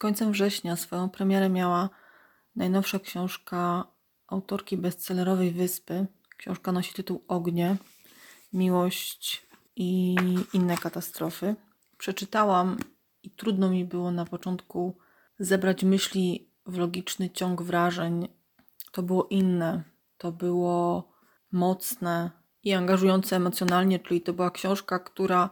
końcem września swoją premierę miała najnowsza książka autorki bestsellerowej Wyspy. Książka nosi tytuł Ognie, Miłość i inne katastrofy. Przeczytałam i trudno mi było na początku zebrać myśli w logiczny ciąg wrażeń. To było inne, to było mocne i angażujące emocjonalnie, czyli to była książka, która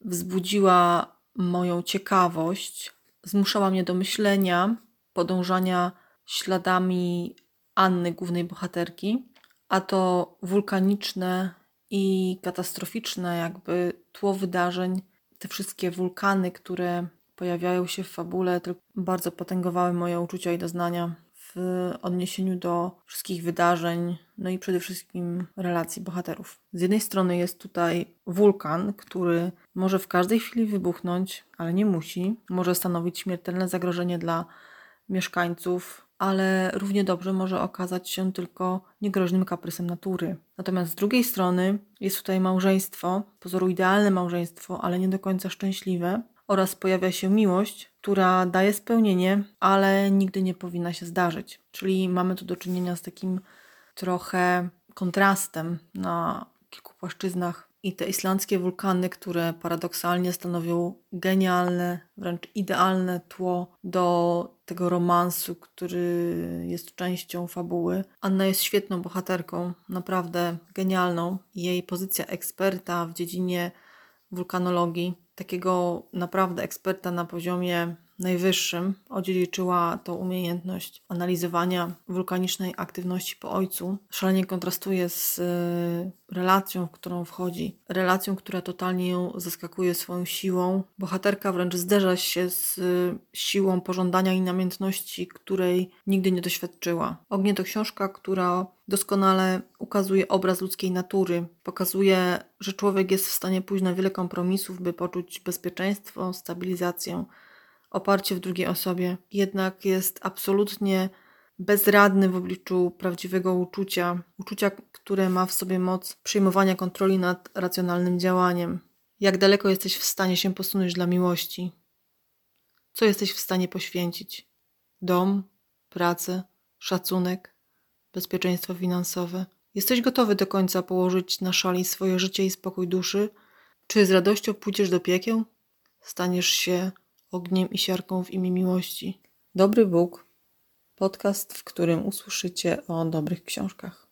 wzbudziła moją ciekawość, zmuszała mnie do myślenia, podążania śladami Anny, głównej bohaterki, a to wulkaniczne i katastroficzne, jakby tło wydarzeń, te wszystkie wulkany, które pojawiają się w fabule, bardzo potęgowały moje uczucia i doznania w odniesieniu do wszystkich wydarzeń, no i przede wszystkim relacji bohaterów. Z jednej strony jest tutaj wulkan, który może w każdej chwili wybuchnąć, ale nie musi. Może stanowić śmiertelne zagrożenie dla mieszkańców, ale równie dobrze może okazać się tylko niegroźnym kaprysem natury. Natomiast z drugiej strony jest tutaj małżeństwo, pozoru idealne małżeństwo, ale nie do końca szczęśliwe, oraz pojawia się miłość, która daje spełnienie, ale nigdy nie powinna się zdarzyć. Czyli mamy tu do czynienia z takim trochę kontrastem na kilku płaszczyznach. I te islandzkie wulkany, które paradoksalnie stanowią genialne, wręcz idealne tło do tego romansu, który jest częścią fabuły. Anna jest świetną bohaterką, naprawdę genialną. Jej pozycja eksperta w dziedzinie wulkanologii takiego naprawdę eksperta na poziomie najwyższym odziedziczyła tą umiejętność analizowania wulkanicznej aktywności po ojcu. Szalenie kontrastuje z y, relacją, w którą wchodzi. Relacją, która totalnie ją zaskakuje swoją siłą. Bohaterka wręcz zderza się z y, siłą pożądania i namiętności, której nigdy nie doświadczyła. Ognie to książka, która doskonale ukazuje obraz ludzkiej natury. Pokazuje, że człowiek jest w stanie pójść na wiele kompromisów, by poczuć bezpieczeństwo, stabilizację oparcie w drugiej osobie, jednak jest absolutnie bezradny w obliczu prawdziwego uczucia, uczucia, które ma w sobie moc przyjmowania kontroli nad racjonalnym działaniem. Jak daleko jesteś w stanie się posunąć dla miłości? Co jesteś w stanie poświęcić? Dom, pracę, szacunek, bezpieczeństwo finansowe? Jesteś gotowy do końca położyć na szali swoje życie i spokój duszy? Czy z radością pójdziesz do piekieł? Staniesz się ogniem i siarką w imię miłości. Dobry Bóg. Podcast, w którym usłyszycie o dobrych książkach.